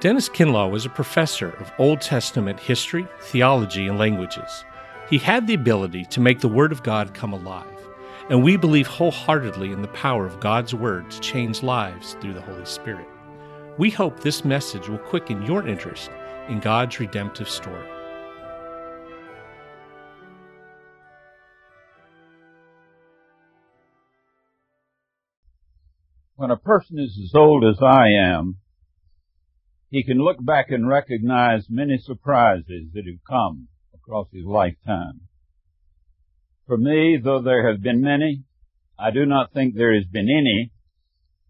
Dennis Kinlaw was a professor of Old Testament history, theology, and languages. He had the ability to make the Word of God come alive, and we believe wholeheartedly in the power of God's Word to change lives through the Holy Spirit. We hope this message will quicken your interest in God's redemptive story. When a person is as old as I am, he can look back and recognize many surprises that have come across his lifetime. For me, though there have been many, I do not think there has been any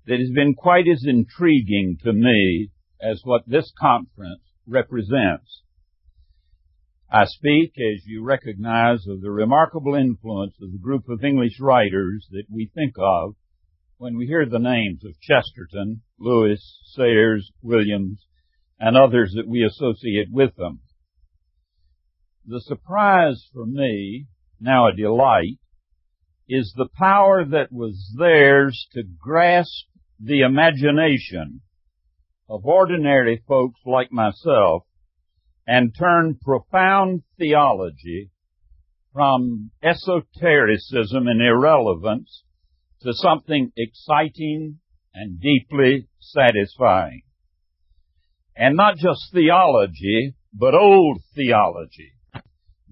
that has been quite as intriguing to me as what this conference represents. I speak, as you recognize, of the remarkable influence of the group of English writers that we think of when we hear the names of Chesterton, Lewis, Sayers, Williams, and others that we associate with them. The surprise for me, now a delight, is the power that was theirs to grasp the imagination of ordinary folks like myself and turn profound theology from esotericism and irrelevance to something exciting and deeply satisfying. And not just theology, but old theology.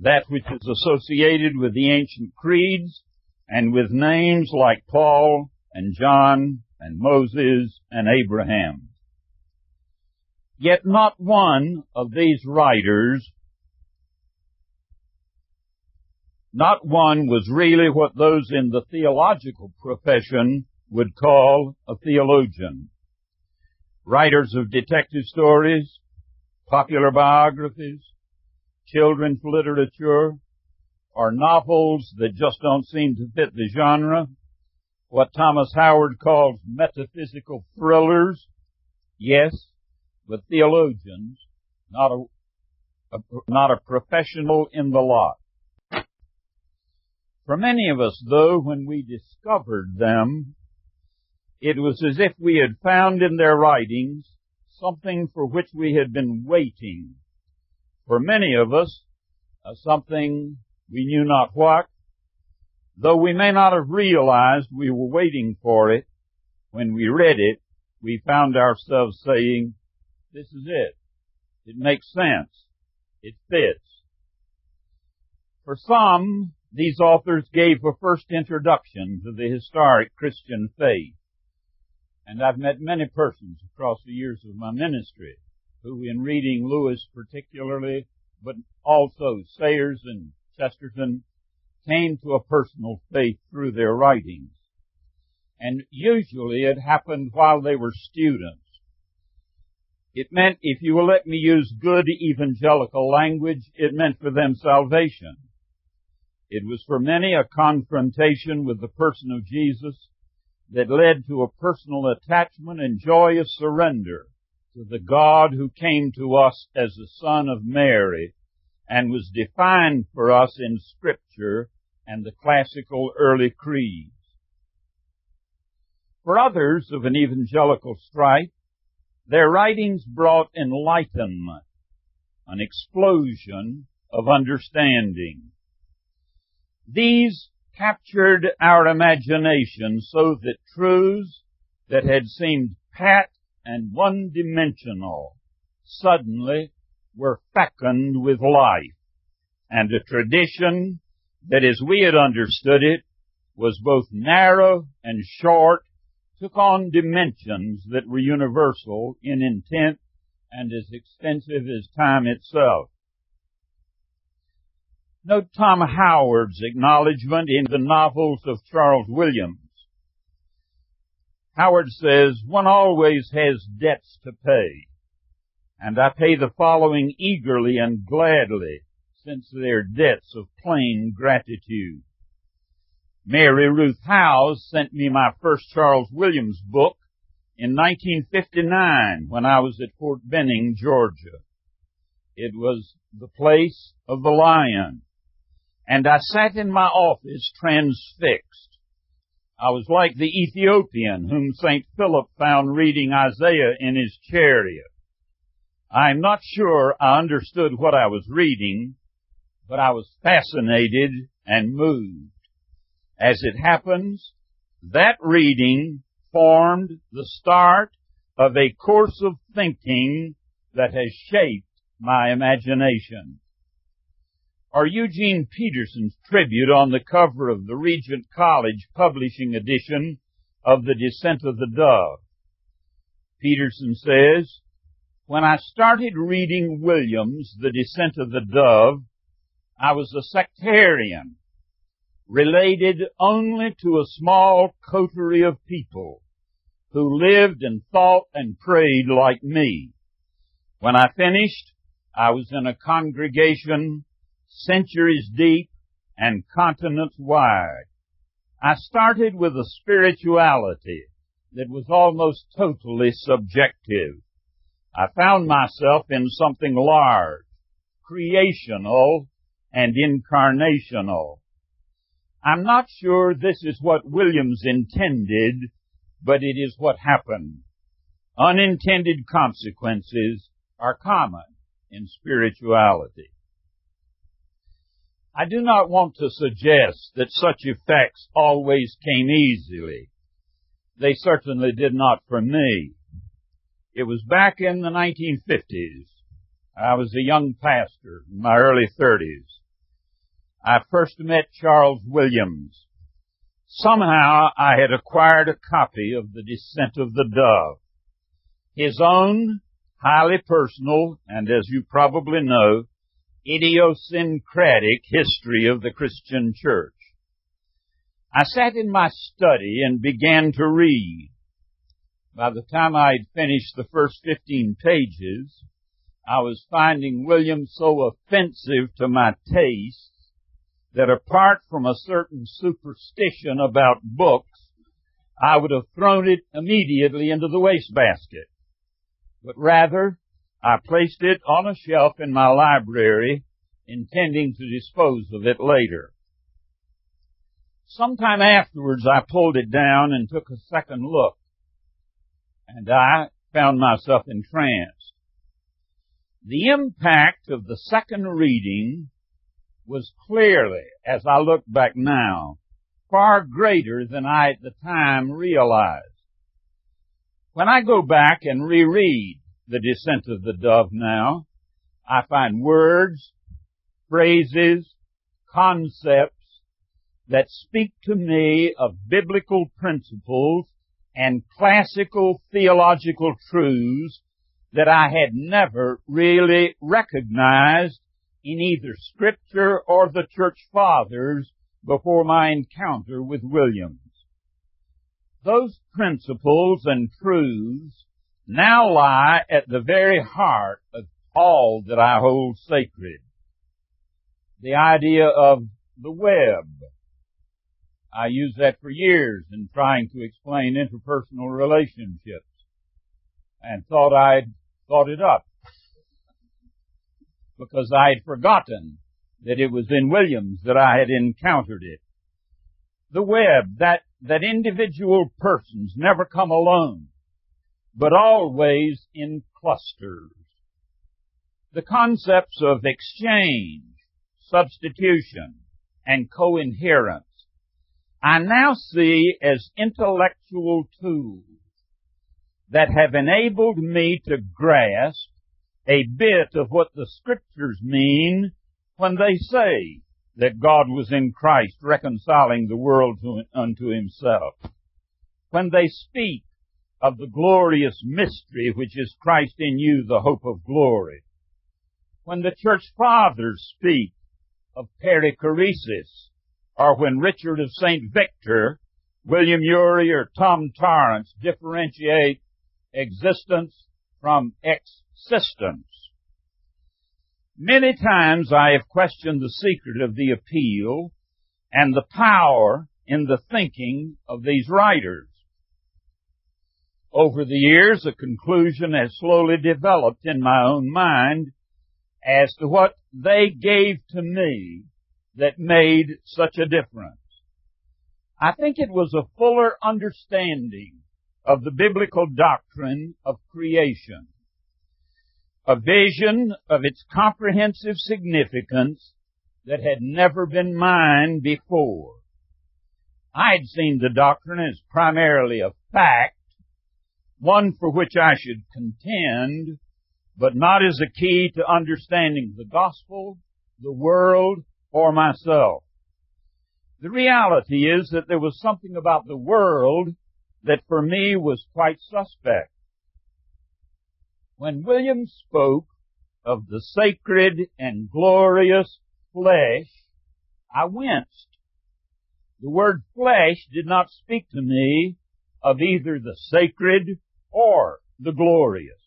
That which is associated with the ancient creeds and with names like Paul and John and Moses and Abraham. Yet not one of these writers Not one was really what those in the theological profession would call a theologian. Writers of detective stories, popular biographies, children's literature, or novels that just don't seem to fit the genre, what Thomas Howard calls metaphysical thrillers, yes, with theologians, not a, a, not a professional in the lot. For many of us, though, when we discovered them, it was as if we had found in their writings something for which we had been waiting. For many of us, uh, something we knew not what, though we may not have realized we were waiting for it, when we read it, we found ourselves saying, this is it. It makes sense. It fits. For some, these authors gave a first introduction to the historic Christian faith. And I've met many persons across the years of my ministry who in reading Lewis particularly, but also Sayers and Chesterton, came to a personal faith through their writings. And usually it happened while they were students. It meant, if you will let me use good evangelical language, it meant for them salvation. It was for many a confrontation with the person of Jesus that led to a personal attachment and joyous surrender to the God who came to us as the Son of Mary and was defined for us in Scripture and the classical early creeds. For others of an evangelical stripe, their writings brought enlightenment, an explosion of understanding. These captured our imagination so that truths that had seemed pat and one-dimensional suddenly were fecund with life, and a tradition that as we had understood it was both narrow and short took on dimensions that were universal in intent and as extensive as time itself. Note Tom Howard's acknowledgement in the novels of Charles Williams. Howard says, one always has debts to pay, and I pay the following eagerly and gladly, since they're debts of plain gratitude. Mary Ruth Howes sent me my first Charles Williams book in 1959 when I was at Fort Benning, Georgia. It was The Place of the Lion and I sat in my office transfixed. I was like the Ethiopian whom St. Philip found reading Isaiah in his chariot. I'm not sure I understood what I was reading, but I was fascinated and moved. As it happens, that reading formed the start of a course of thinking that has shaped my imagination. Or Eugene Peterson's tribute on the cover of the Regent College publishing edition of The Descent of the Dove. Peterson says, when I started reading Williams' The Descent of the Dove, I was a sectarian, related only to a small coterie of people who lived and thought and prayed like me. When I finished, I was in a congregation centuries deep and continents wide. I started with a spirituality that was almost totally subjective. I found myself in something large, creational, and incarnational. I'm not sure this is what Williams intended, but it is what happened. Unintended consequences are common in spirituality. I do not want to suggest that such effects always came easily. They certainly did not for me. It was back in the 1950s. I was a young pastor in my early 30s. I first met Charles Williams. Somehow I had acquired a copy of The Descent of the Dove. His own highly personal, and as you probably know, idiosyncratic history of the Christian church. I sat in my study and began to read. By the time I had finished the first 15 pages, I was finding William so offensive to my taste that apart from a certain superstition about books, I would have thrown it immediately into the wastebasket. But rather, I placed it on a shelf in my library, intending to dispose of it later. Sometime afterwards, I pulled it down and took a second look, and I found myself entranced. The impact of the second reading was clearly, as I look back now, far greater than I at the time realized. When I go back and reread the descent of the dove now, I find words, phrases, concepts that speak to me of biblical principles and classical theological truths that I had never really recognized in either scripture or the church fathers before my encounter with Williams. Those principles and truths now lie at the very heart of all that I hold sacred. The idea of the web. I used that for years in trying to explain interpersonal relationships and thought I'd thought it up because I had forgotten that it was in Williams that I had encountered it. The web, that, that individual persons never come alone, but always in clusters. The concepts of exchange, substitution, and co-inherence I now see as intellectual tools that have enabled me to grasp a bit of what the scriptures mean when they say that God was in Christ reconciling the world to, unto himself. When they speak of the glorious mystery which is Christ in you, the hope of glory. When the church fathers speak of perichoresis, or when Richard of St. Victor, William Ury, or Tom Torrance differentiate existence from existence. Many times I have questioned the secret of the appeal and the power in the thinking of these writers. Over the years, a conclusion has slowly developed in my own mind as to what they gave to me that made such a difference. I think it was a fuller understanding of the biblical doctrine of creation. a vision of its comprehensive significance that had never been mine before. I had seen the doctrine as primarily a fact, one for which I should contend, but not as a key to understanding the gospel, the world, or myself. The reality is that there was something about the world that for me was quite suspect. When William spoke of the sacred and glorious flesh, I winced. The word flesh did not speak to me of either the sacred or the glorious.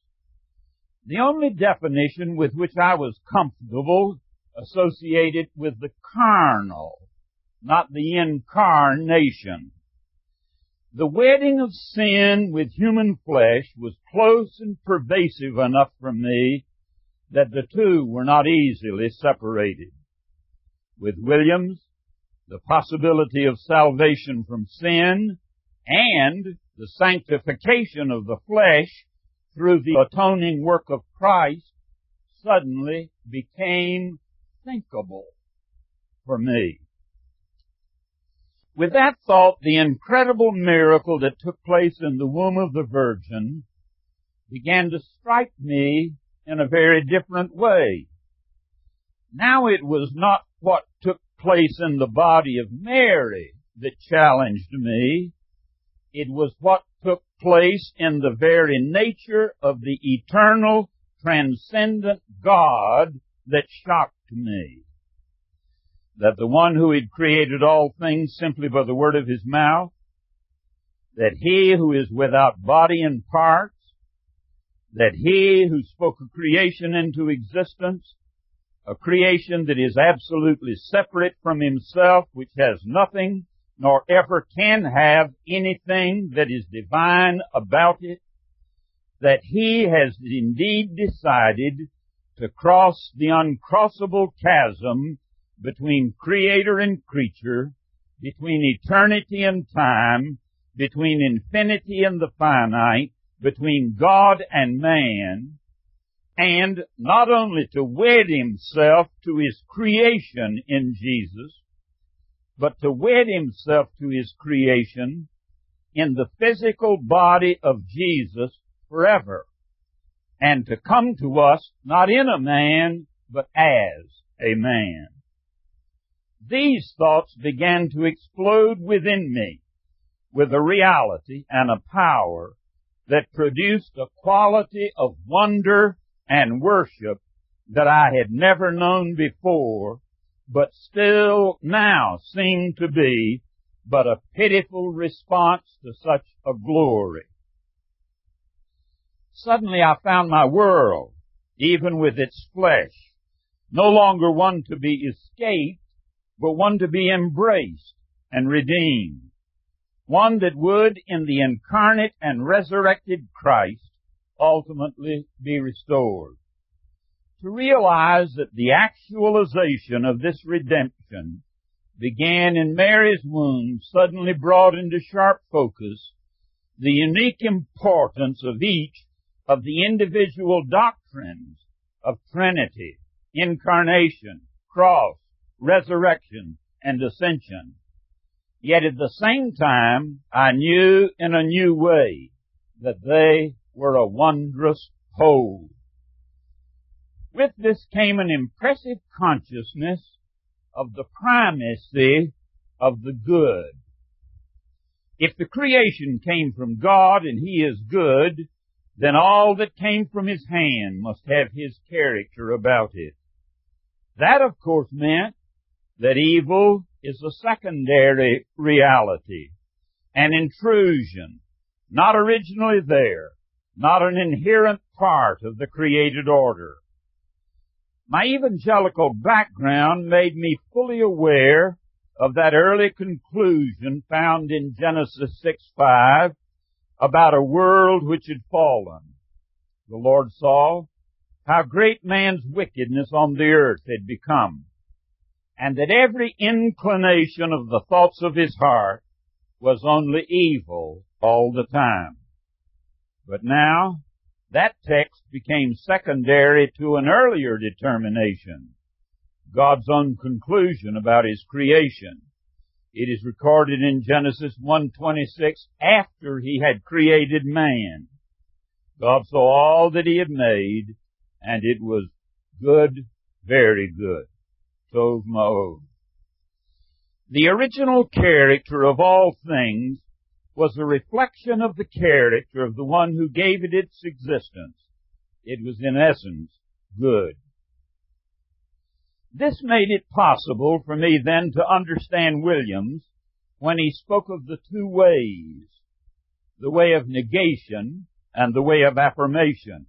The only definition with which I was comfortable associated with the carnal, not the incarnation. The wedding of sin with human flesh was close and pervasive enough for me that the two were not easily separated. With Williams, the possibility of salvation from sin and the sanctification of the flesh through the atoning work of Christ suddenly became thinkable for me. With that thought, the incredible miracle that took place in the womb of the Virgin began to strike me in a very different way. Now it was not what took place in the body of Mary that challenged me. It was what took place in the very nature of the eternal, transcendent God that shocked me. That the one who had created all things simply by the word of his mouth, that he who is without body and parts, that he who spoke a creation into existence, a creation that is absolutely separate from himself, which has nothing nor ever can have anything that is divine about it, that he has indeed decided to cross the uncrossable chasm between creator and creature, between eternity and time, between infinity and the finite, between God and man, and not only to wed himself to his creation in Jesus, but to wed himself to his creation in the physical body of Jesus forever, and to come to us not in a man, but as a man. These thoughts began to explode within me with a reality and a power that produced a quality of wonder and worship that I had never known before but still now seem to be but a pitiful response to such a glory. Suddenly I found my world, even with its flesh, no longer one to be escaped, but one to be embraced and redeemed. One that would, in the incarnate and resurrected Christ, ultimately be restored to realize that the actualization of this redemption began in Mary's womb suddenly brought into sharp focus the unique importance of each of the individual doctrines of Trinity, incarnation, cross, resurrection, and ascension. Yet at the same time, I knew in a new way that they were a wondrous whole. With this came an impressive consciousness of the primacy of the good. If the creation came from God and He is good, then all that came from His hand must have His character about it. That of course meant that evil is a secondary reality, an intrusion, not originally there, not an inherent part of the created order. My evangelical background made me fully aware of that early conclusion found in Genesis 6 5 about a world which had fallen. The Lord saw how great man's wickedness on the earth had become, and that every inclination of the thoughts of his heart was only evil all the time. But now, that text became secondary to an earlier determination, God's own conclusion about His creation. It is recorded in Genesis 1:26 after He had created man. God saw all that He had made, and it was good, very good. Tov Ma'od. The original character of all things was a reflection of the character of the one who gave it its existence. It was in essence good. This made it possible for me then to understand Williams when he spoke of the two ways, the way of negation and the way of affirmation.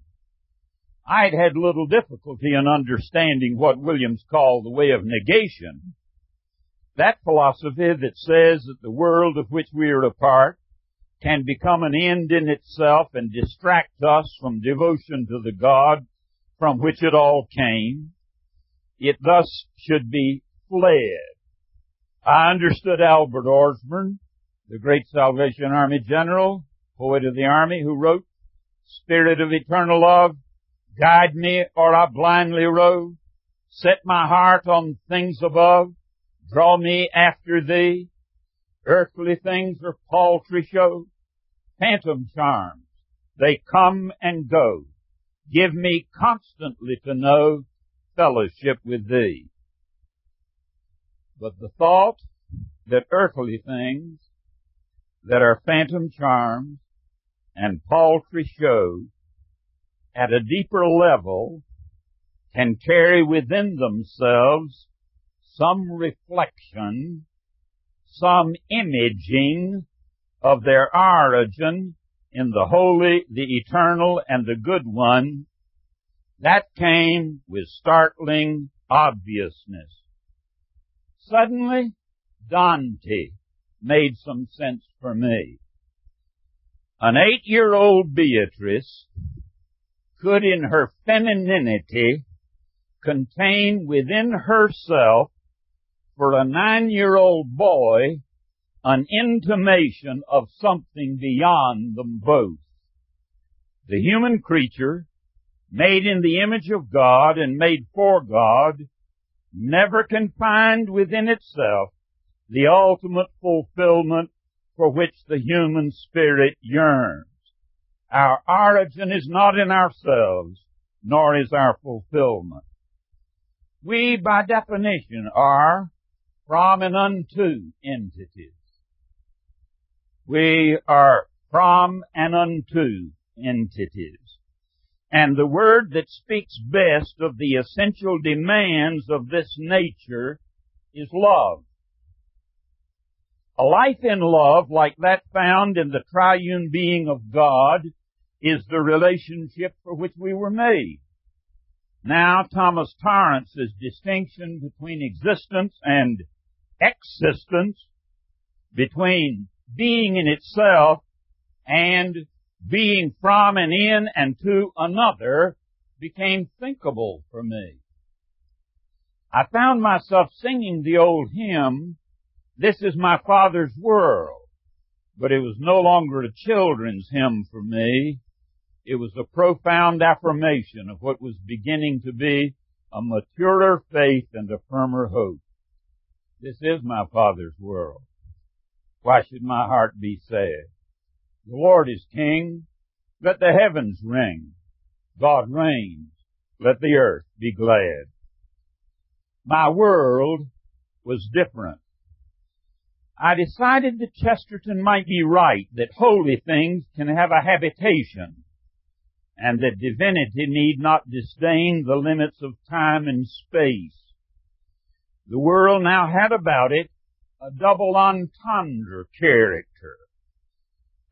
I'd had little difficulty in understanding what Williams called the way of negation. That philosophy that says that the world of which we are a part can become an end in itself and distract us from devotion to the God from which it all came. It thus should be fled. I understood Albert Orsborn, the great Salvation Army general, poet of the army, who wrote, Spirit of eternal love, guide me or I blindly rove, set my heart on things above, draw me after thee, Earthly things are paltry shows, phantom charms. They come and go. Give me constantly to know fellowship with thee. But the thought that earthly things that are phantom charms and paltry shows at a deeper level can carry within themselves some reflection some imaging of their origin in the holy, the eternal, and the good one, that came with startling obviousness. Suddenly, Dante made some sense for me. An eight-year-old Beatrice could in her femininity contain within herself for a nine-year-old boy an intimation of something beyond them both. The human creature, made in the image of God and made for God, never can find within itself the ultimate fulfillment for which the human spirit yearns. Our origin is not in ourselves, nor is our fulfillment. We, by definition, are from and unto entities. We are from and unto entities. And the word that speaks best of the essential demands of this nature is love. A life in love like that found in the triune being of God is the relationship for which we were made. Now, Thomas Torrance's distinction between existence and existence between being in itself and being from and in and to another became thinkable for me. I found myself singing the old hymn, This is my Father's world, but it was no longer a children's hymn for me. It was a profound affirmation of what was beginning to be a maturer faith and a firmer hope. This is my Father's world. Why should my heart be sad? The Lord is King. Let the heavens ring. God reigns. Let the earth be glad. My world was different. I decided that Chesterton might be right, that holy things can have a habitation, and that divinity need not disdain the limits of time and space. The world now had about it a double entendre character.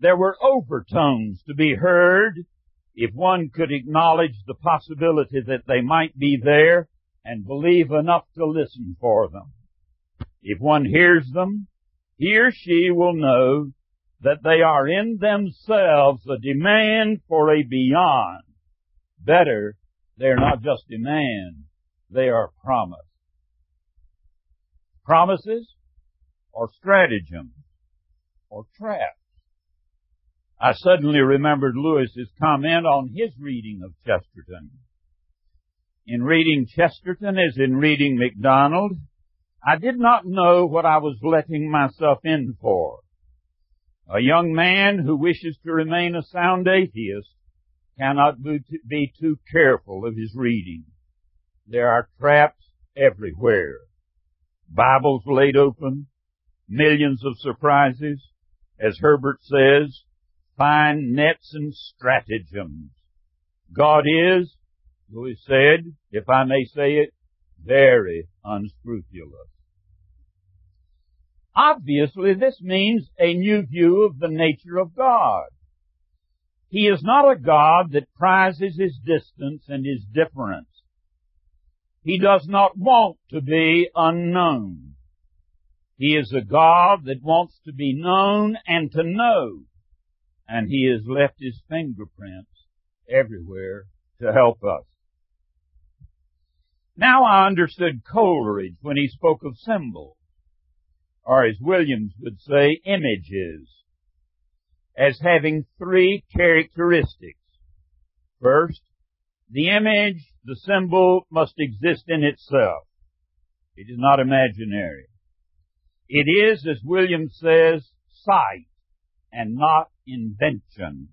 There were overtones to be heard if one could acknowledge the possibility that they might be there and believe enough to listen for them. If one hears them, he or she will know that they are in themselves a demand for a beyond. Better, they're not just demand, they are promise promises or stratagems or traps. I suddenly remembered Lewis's comment on his reading of Chesterton. In reading Chesterton as in reading MacDonald, I did not know what I was letting myself in for. A young man who wishes to remain a sound atheist cannot be too careful of his reading. There are traps everywhere. Bibles laid open, millions of surprises, as Herbert says, fine nets and stratagems. God is, Lewis said, if I may say it, very unscrupulous. Obviously, this means a new view of the nature of God. He is not a God that prizes his distance and his difference. He does not want to be unknown. He is a God that wants to be known and to know. And He has left His fingerprints everywhere to help us. Now I understood Coleridge when he spoke of symbols, or as Williams would say, images, as having three characteristics. First, the image, the symbol, must exist in itself. It is not imaginary. It is, as William says, sight and not invention.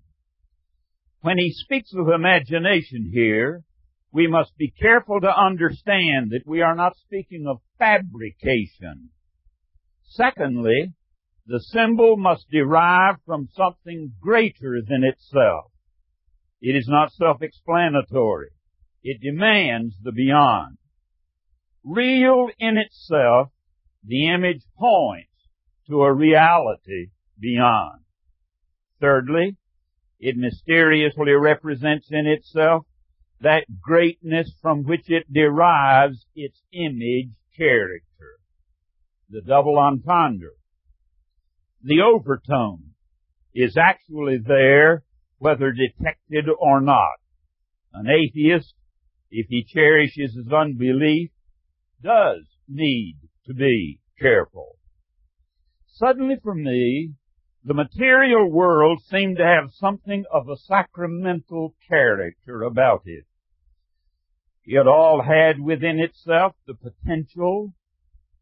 When he speaks of imagination here, we must be careful to understand that we are not speaking of fabrication. Secondly, the symbol must derive from something greater than itself. It is not self-explanatory. It demands the beyond. Real in itself, the image points to a reality beyond. Thirdly, it mysteriously represents in itself that greatness from which it derives its image character. The double entendre. The overtone is actually there whether detected or not. An atheist, if he cherishes his unbelief, does need to be careful. Suddenly for me, the material world seemed to have something of a sacramental character about it. It all had within itself the potential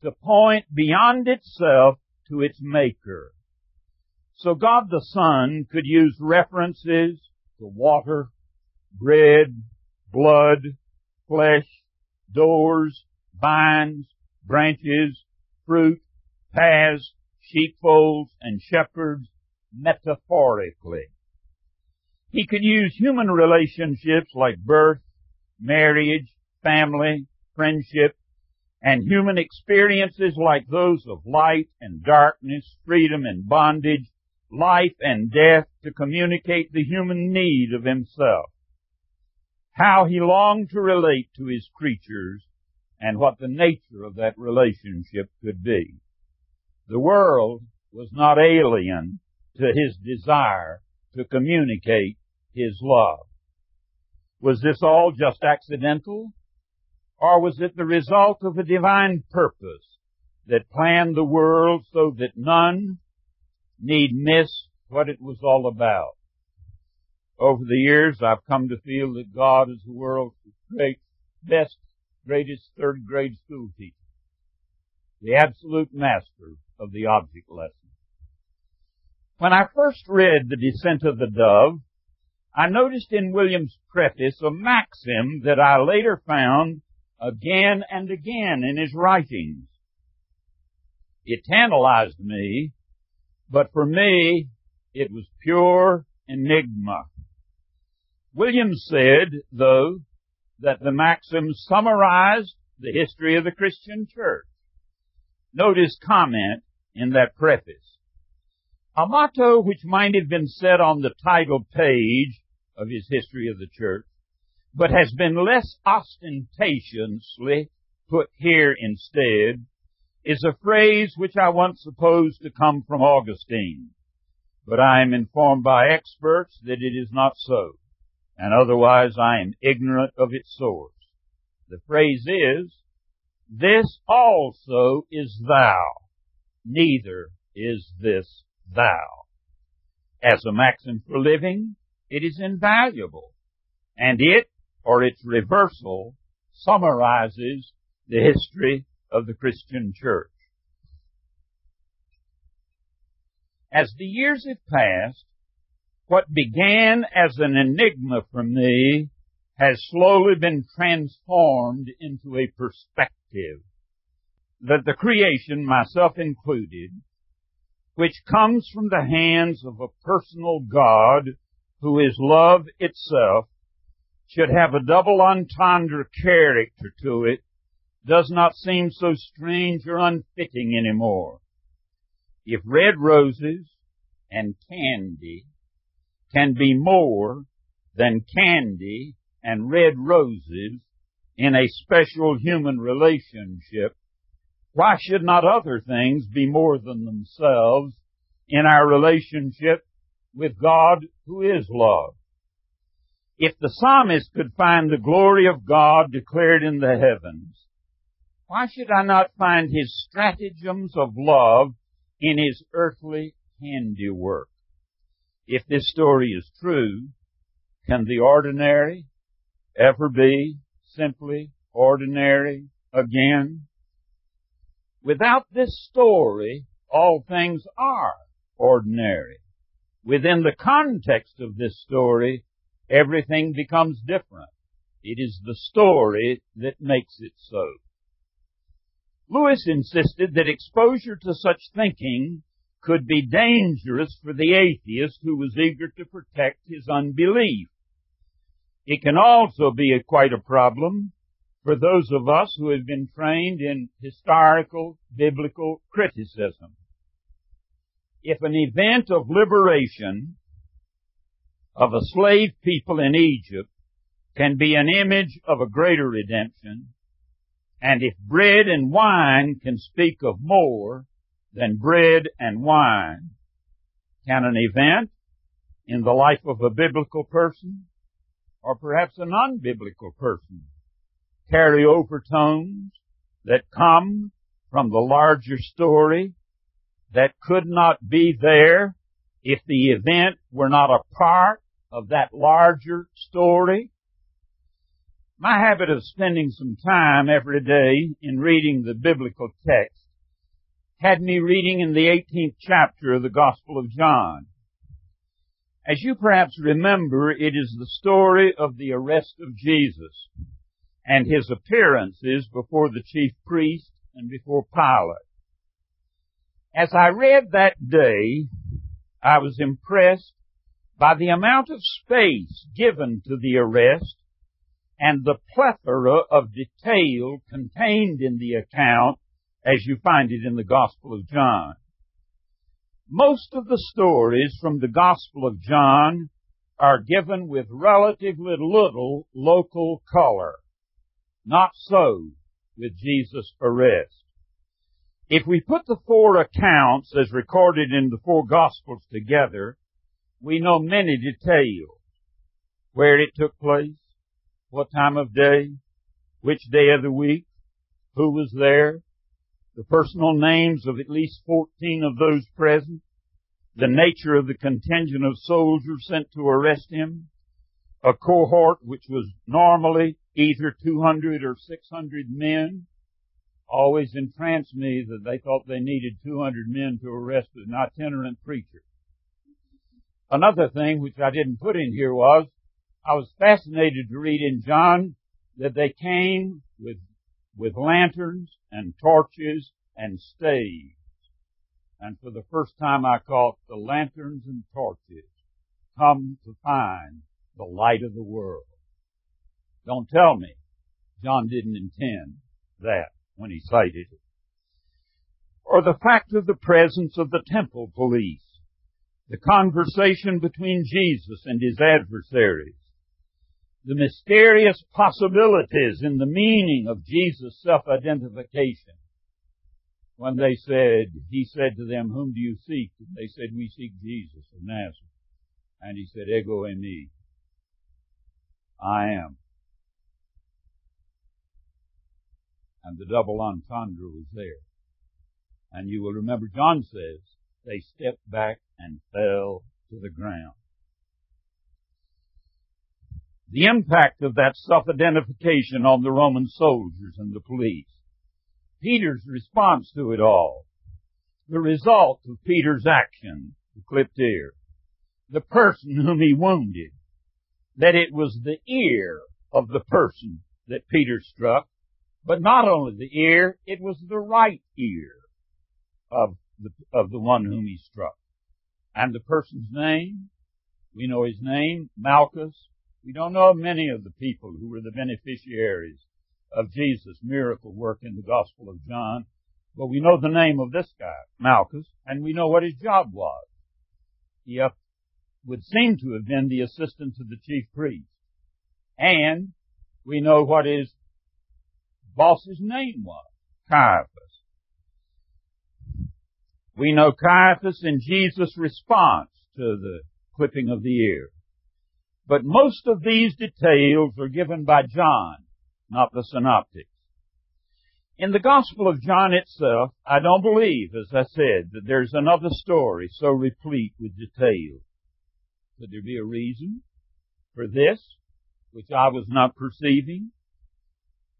to point beyond itself to its maker. So God the Son could use references to water, bread, blood, flesh, doors, vines, branches, fruit, paths, sheepfolds, and shepherds metaphorically. He could use human relationships like birth, marriage, family, friendship, and human experiences like those of light and darkness, freedom and bondage, life and death to communicate the human need of himself. How he longed to relate to his creatures and what the nature of that relationship could be. The world was not alien to his desire to communicate his love. Was this all just accidental? Or was it the result of a divine purpose that planned the world so that none need miss what it was all about? Over the years, I've come to feel that God is the world's great, best, greatest third grade school teacher. The absolute master of the object lesson. When I first read The Descent of the Dove, I noticed in Williams' preface a maxim that I later found again and again in his writings. It tantalized me, but for me, it was pure enigma. Williams said, though, that the maxim summarized the history of the Christian church. Note his comment in that preface. A motto which might have been set on the title page of his history of the church, but has been less ostentatiously put here instead, is a phrase which I once supposed to come from Augustine, but I am informed by experts that it is not so, and otherwise I am ignorant of its source. The phrase is, this also is thou, neither is this thou. As a maxim for living, it is invaluable. And it, or its reversal, summarizes the history of the Christian church. As the years have passed, what began as an enigma for me has slowly been transformed into a perspective that the creation, myself included, which comes from the hands of a personal God who is love itself, should have a double entendre character to it, does not seem so strange or unfitting anymore. If red roses and candy can be more than candy and red roses in a special human relationship, why should not other things be more than themselves in our relationship with God who is love? If the psalmist could find the glory of God declared in the heavens, why should I not find his stratagems of love in his earthly handiwork? If this story is true, can the ordinary ever be simply ordinary again? Without this story, all things are ordinary. Within the context of this story, everything becomes different. It is the story that makes it so. Lewis insisted that exposure to such thinking could be dangerous for the atheist who was eager to protect his unbelief. It can also be a, quite a problem for those of us who have been trained in historical biblical criticism. If an event of liberation of a slave people in Egypt can be an image of a greater redemption, and if bread and wine can speak of more than bread and wine, can an event in the life of a biblical person or perhaps a non-biblical person carry overtones that come from the larger story that could not be there if the event were not a part of that larger story? My habit of spending some time every day in reading the biblical text had me reading in the 18th chapter of the Gospel of John. As you perhaps remember, it is the story of the arrest of Jesus and his appearances before the chief priest and before Pilate. As I read that day, I was impressed by the amount of space given to the arrest and the plethora of detail contained in the account as you find it in the Gospel of John. Most of the stories from the Gospel of John are given with relatively little local color. Not so with Jesus' arrest. If we put the four accounts as recorded in the four Gospels together, we know many details. Where it took place, what time of day, which day of the week, who was there, the personal names of at least 14 of those present, the nature of the contingent of soldiers sent to arrest him, a cohort which was normally either 200 or 600 men, always entranced me that they thought they needed 200 men to arrest an itinerant preacher. Another thing which I didn't put in here was I was fascinated to read in John that they came with, with lanterns and torches and staves. And for the first time I caught the lanterns and torches come to find the light of the world. Don't tell me John didn't intend that when he cited it. Or the fact of the presence of the temple police, the conversation between Jesus and his adversaries, the mysterious possibilities in the meaning of Jesus' self-identification. When they said, He said to them, Whom do you seek? And they said, We seek Jesus of Nazareth. And He said, Ego eimi. I am. And the double entendre was there. And you will remember John says, they stepped back and fell to the ground. The impact of that self-identification on the Roman soldiers and the police. Peter's response to it all. The result of Peter's action, the clipped ear. The person whom he wounded. That it was the ear of the person that Peter struck, but not only the ear, it was the right ear of the, of the one whom he struck. And the person's name, we know his name, Malchus. We don't know many of the people who were the beneficiaries of Jesus' miracle work in the Gospel of John, but we know the name of this guy, Malchus, and we know what his job was. He would seem to have been the assistant to the chief priest. And we know what his boss's name was, Caiaphas. We know Caiaphas and Jesus' response to the clipping of the ear. But most of these details are given by John, not the synoptics. In the Gospel of John itself, I don't believe, as I said, that there's another story so replete with detail. Could there be a reason for this, which I was not perceiving?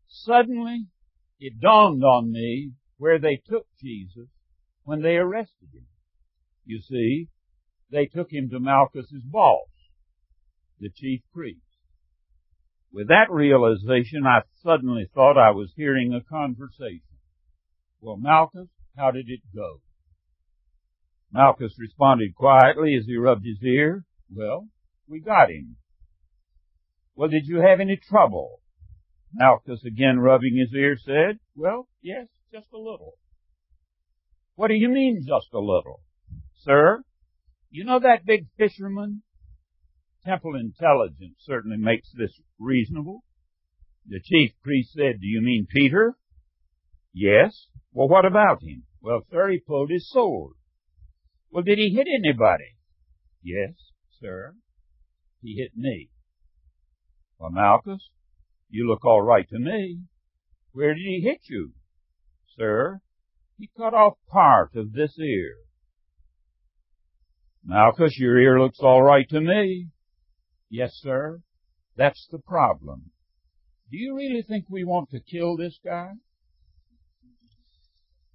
Suddenly, it dawned on me where they took Jesus when they arrested him. You see, they took him to Malchus's boss, the chief priest. With that realization, I suddenly thought I was hearing a conversation. Well, Malchus, how did it go? Malchus responded quietly as he rubbed his ear. Well, we got him. Well, did you have any trouble? Malchus, again rubbing his ear, said, Well, yes, just a little. What do you mean, just a little? Sir, you know that big fisherman? Temple intelligence certainly makes this reasonable. The chief priest said, Do you mean Peter? Yes. Well, what about him? Well, sir, he pulled his sword. Well, did he hit anybody? Yes, sir. He hit me. Well, Malchus, you look all right to me. Where did he hit you? Sir, he cut off part of this ear. Malchus, your ear looks all right to me. Yes, sir. That's the problem. Do you really think we want to kill this guy?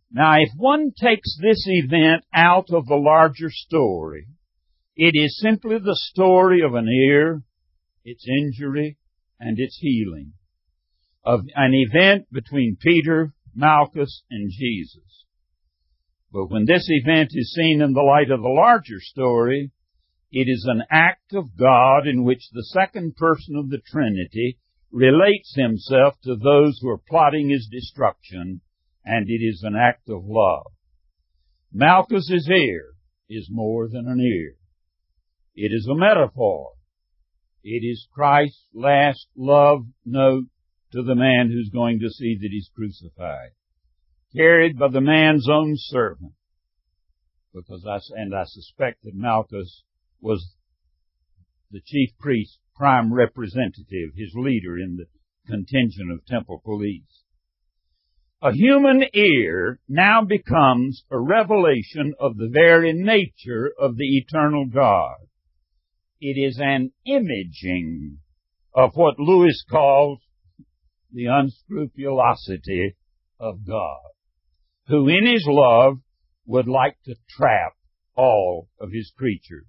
Now, if one takes this event out of the larger story, it is simply the story of an ear, its injury, and its healing. Of an event between Peter, Malchus, and Jesus. But when this event is seen in the light of the larger story, it is an act of God in which the second person of the Trinity relates himself to those who are plotting his destruction, and it is an act of love. Malchus's ear is more than an ear. It is a metaphor. It is Christ's last love note to the man who's going to see that he's crucified. Carried by the man's own servant. Because I, and I suspect that Malchus was the chief priest's prime representative, his leader in the contingent of temple police. A human ear now becomes a revelation of the very nature of the eternal God. It is an imaging of what Lewis calls the unscrupulosity of God, who in his love would like to trap all of his creatures.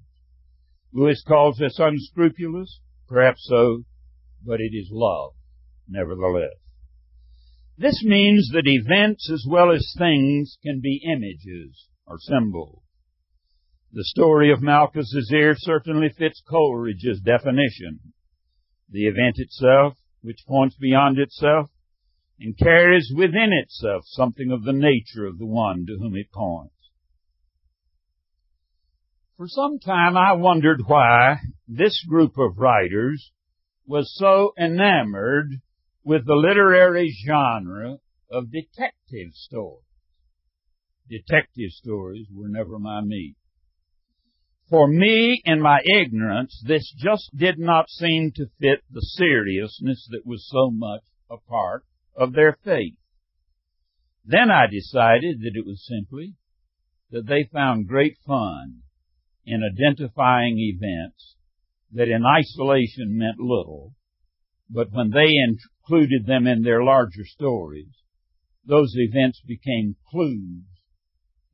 Lewis calls this unscrupulous, perhaps so, but it is love, nevertheless. This means that events as well as things can be images or symbols. The story of Malchus's ear certainly fits Coleridge's definition. The event itself, which points beyond itself, and carries within itself something of the nature of the one to whom it points. For some time I wondered why this group of writers was so enamored with the literary genre of detective stories. Detective stories were never my meat. For me, in my ignorance, this just did not seem to fit the seriousness that was so much a part of their faith. Then I decided that it was simply that they found great fun in identifying events that in isolation meant little, but when they included them in their larger stories, those events became clues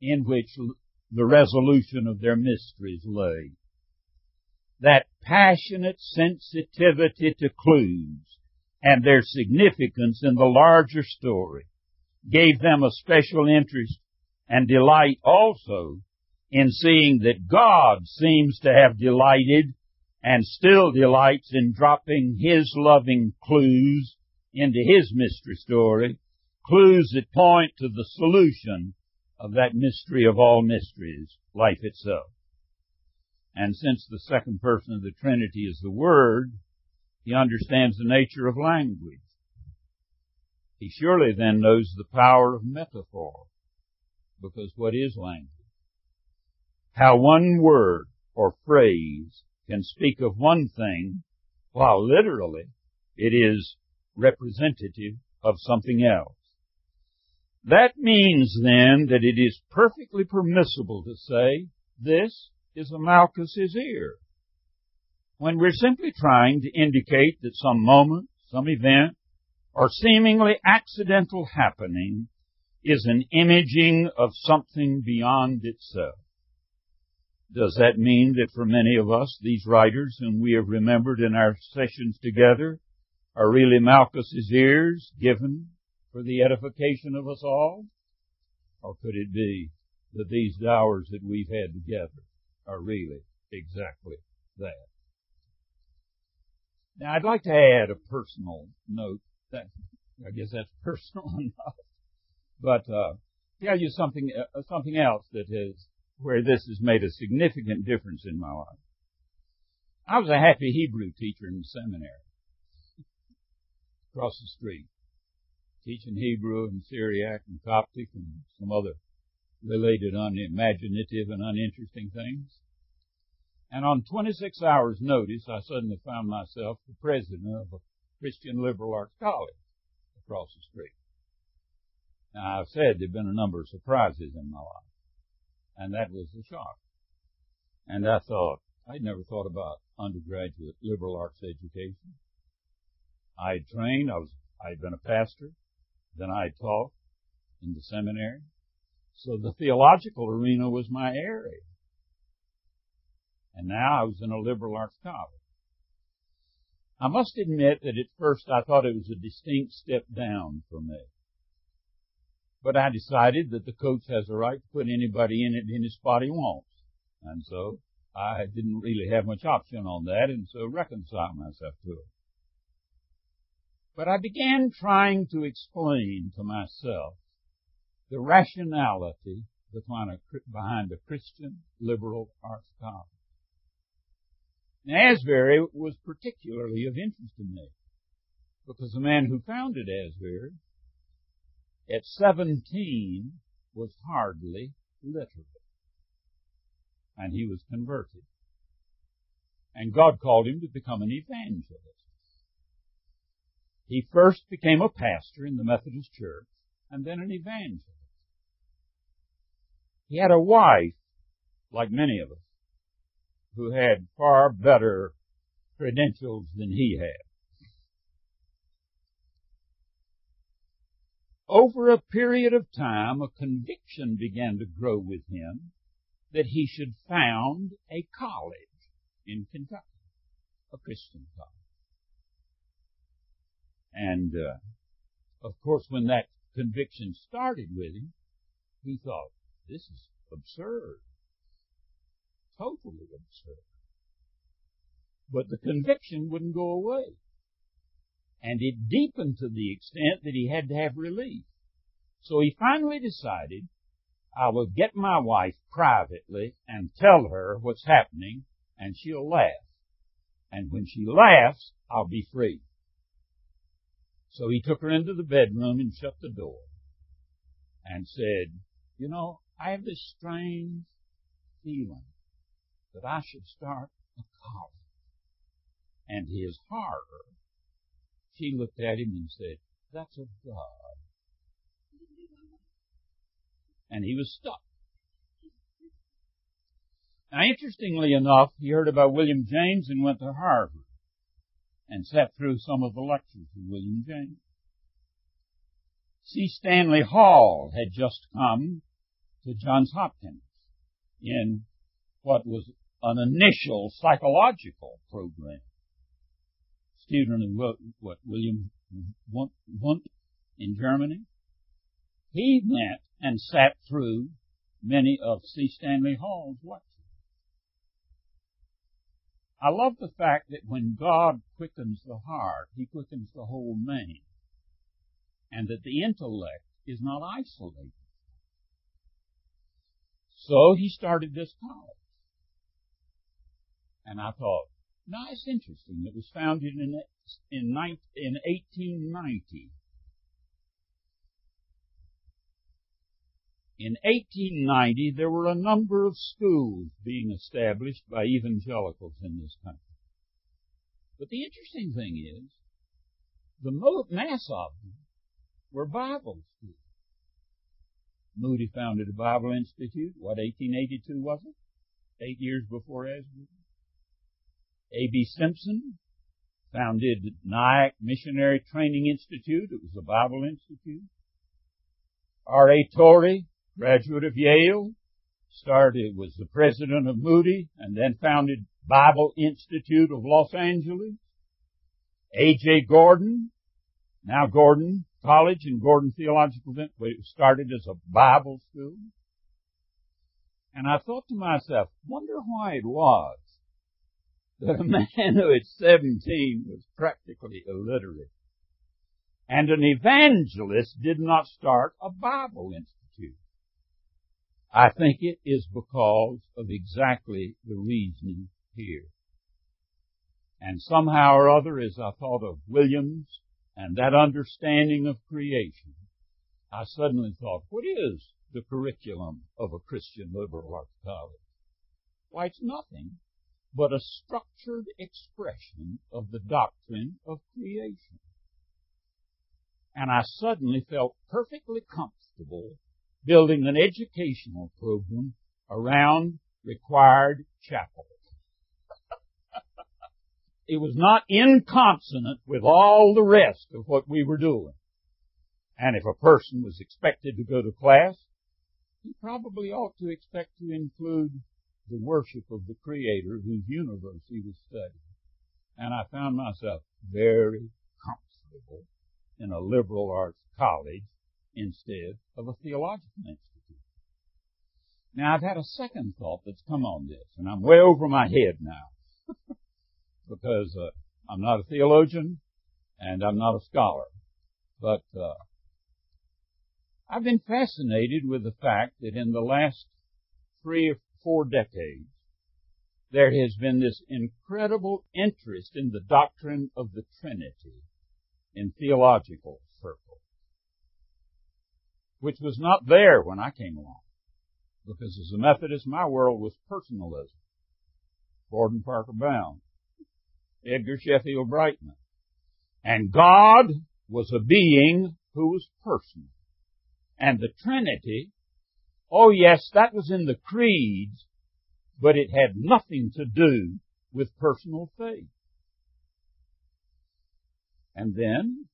in which the resolution of their mysteries lay. That passionate sensitivity to clues and their significance in the larger story gave them a special interest and delight also in seeing that God seems to have delighted and still delights in dropping His loving clues into His mystery story, clues that point to the solution of that mystery of all mysteries, life itself. And since the second person of the Trinity is the Word, he understands the nature of language. He surely then knows the power of metaphor, because what is language? How one word or phrase can speak of one thing, while literally it is representative of something else. That means then that it is perfectly permissible to say, this is a Malchus's ear when we're simply trying to indicate that some moment, some event, or seemingly accidental happening is an imaging of something beyond itself. Does that mean that for many of us, these writers whom we have remembered in our sessions together are really Malchus's ears given for the edification of us all? Or could it be that these hours that we've had together are really exactly that? Now, I'd like to add a personal note. That I guess that's personal enough, but uh, tell you something uh, something else that is where this has made a significant difference in my life. I was a happy Hebrew teacher in the seminary across the street, teaching Hebrew and Syriac and Coptic and some other related unimaginative and uninteresting things. And on 26 hours notice, I suddenly found myself the president of a Christian liberal arts college across the street. Now I've said there've been a number of surprises in my life. And that was the shock. And I thought, I'd never thought about undergraduate liberal arts education. I had trained, I was, I had been a pastor, then I taught in the seminary. So the theological arena was my area. And now I was in a liberal arts college. I must admit that at first I thought it was a distinct step down for me. But I decided that the coach has a right to put anybody in it in his spot he wants. And so I didn't really have much option on that and so reconciled myself to it. But I began trying to explain to myself the rationality behind a Christian liberal arts college. Asbury was particularly of interest to me because the man who founded Asbury at 17 was hardly literate. And he was converted. And God called him to become an evangelist. He first became a pastor in the Methodist Church and then an evangelist. He had a wife, like many of us, who had far better credentials than he had. Over a period of time, a conviction began to grow with him that he should found a college in Kentucky, a Christian college. And, uh, of course, when that conviction started with him, he thought, this is absurd totally absurd. But the conviction wouldn't go away. And it deepened to the extent that he had to have relief. So he finally decided, I will get my wife privately and tell her what's happening and she'll laugh. And when she laughs, I'll be free. So he took her into the bedroom and shut the door and said, you know, I have this strange feeling that I should start a college. And his horror, she looked at him and said, that's of God. And he was stuck. Now, interestingly enough, he heard about William James and went to Harvard and sat through some of the lectures of William James. G. Stanley Hall had just come to Johns Hopkins in what was an initial psychological program. Student of what, William Wundt in Germany. He went and sat through many of G. Stanley Hall's lectures. I love the fact that when God quickens the heart, He quickens the whole man. And that the intellect is not isolated. So he started this college. And I thought, now it's interesting. It was founded in, in, in 1890. In 1890, there were a number of schools being established by evangelicals in this country. But the interesting thing is, the mass of them were Bible schools. Moody founded a Bible Institute. What, 1882 was it? Eight years before Asbury. A.B. Simpson founded Nyack Missionary Training Institute. It was a Bible Institute. R.A. Torrey graduate of Yale, started, was the president of Moody, and then founded Bible Institute of Los Angeles. A.J. Gordon, now Gordon College and Gordon Theological, it started as a Bible school. And I thought to myself, wonder why it was that a man who at 17 was practically illiterate and an evangelist did not start a Bible institute. I think it is because of exactly the reasoning here. And somehow or other, as I thought of Williams and that understanding of creation, I suddenly thought, what is the curriculum of a Christian liberal arts college? Why, it's nothing but a structured expression of the doctrine of creation. And I suddenly felt perfectly comfortable building an educational program around required chapel. it was not inconsonant with all the rest of what we were doing. And if a person was expected to go to class, he probably ought to expect to include the worship of the Creator whose universe he was studying. And I found myself very comfortable in a liberal arts college instead of a theological institute. Now I've had a second thought that's come on this, and I'm way over my head now because uh, I'm not a theologian and I'm not a scholar, but uh, I've been fascinated with the fact that in the last three or four decades, there has been this incredible interest in the doctrine of the Trinity in theological circles which was not there when I came along. Because as a Methodist, my world was personalism. Borden Parker Bowne, Edgar Sheffield Brightman. And God was a being who was personal. And the Trinity, oh yes, that was in the creeds, but it had nothing to do with personal faith. And then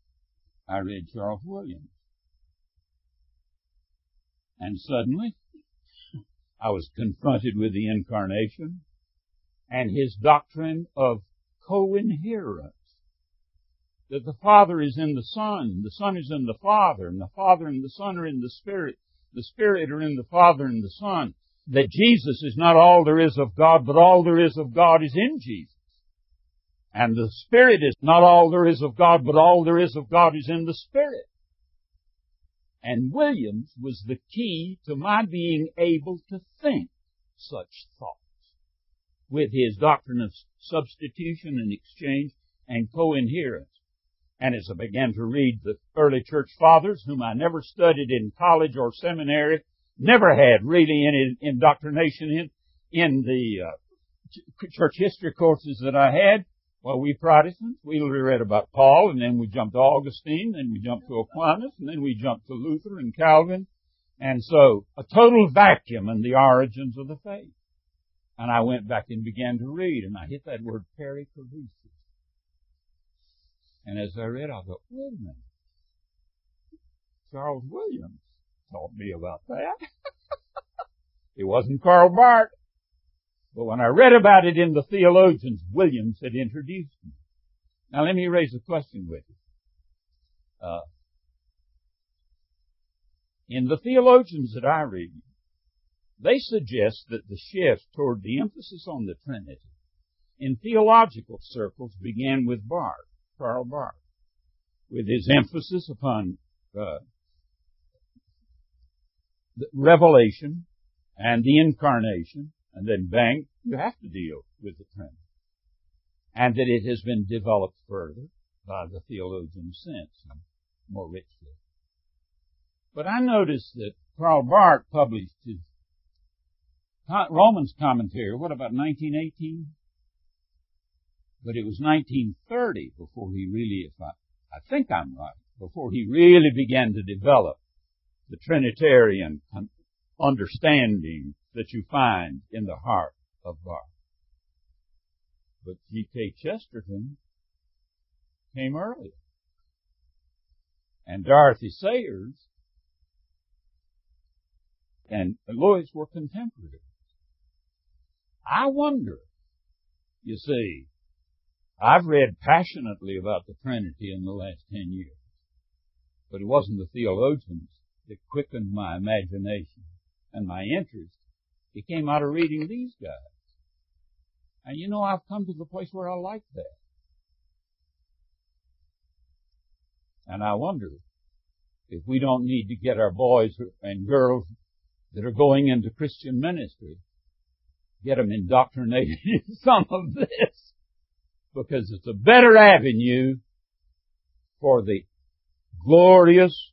I read Charles Williams. And suddenly, I was confronted with the incarnation and his doctrine of co-inherence. That the Father is in the Son, the Son is in the Father, and the Father and the Son are in the Spirit, the Spirit are in the Father and the Son. That Jesus is not all there is of God, but all there is of God is in Jesus. And the Spirit is not all there is of God, but all there is of God is in the Spirit. And Williams was the key to my being able to think such thoughts with his doctrine of substitution and exchange and co-inherence. And as I began to read the early church fathers, whom I never studied in college or seminary, never had really any indoctrination in, in the uh, church history courses that I had, well, we Protestants, we read about Paul, and then we jumped to Augustine, then we jumped to Aquinas, and then we jumped to Luther and Calvin. And so, a total vacuum in the origins of the faith. And I went back and began to read, and I hit that word perichoresis. And as I read, I thought, wait a minute. Charles Williams taught me about that. it wasn't Karl Barth. But when I read about it in the theologians, Williams had introduced me. Now let me raise a question with you. Uh, in the theologians that I read, they suggest that the shift toward the emphasis on the Trinity in theological circles began with Barth, Karl Barth, with his emphasis upon uh, the revelation and the incarnation, and then bang, you have to deal with the Trinity. And that it has been developed further by the theologians since, more richly. But I noticed that Karl Barth published his Romans commentary, what about 1918? But it was 1930 before he really, if I, I think I'm right, before he really began to develop the Trinitarian understanding that you find in the heart of Barth. But G.K. Chesterton came earlier. And Dorothy Sayers and Lewis were contemporaries. I wonder, you see, I've read passionately about the Trinity in the last ten years, but it wasn't the theologians that quickened my imagination and my interest. It came out of reading these guys. And you know, I've come to the place where I like that. And I wonder if we don't need to get our boys and girls that are going into Christian ministry get them indoctrinated in some of this because it's a better avenue for the glorious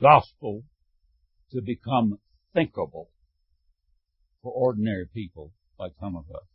gospel to become thinkable for ordinary people like some of us.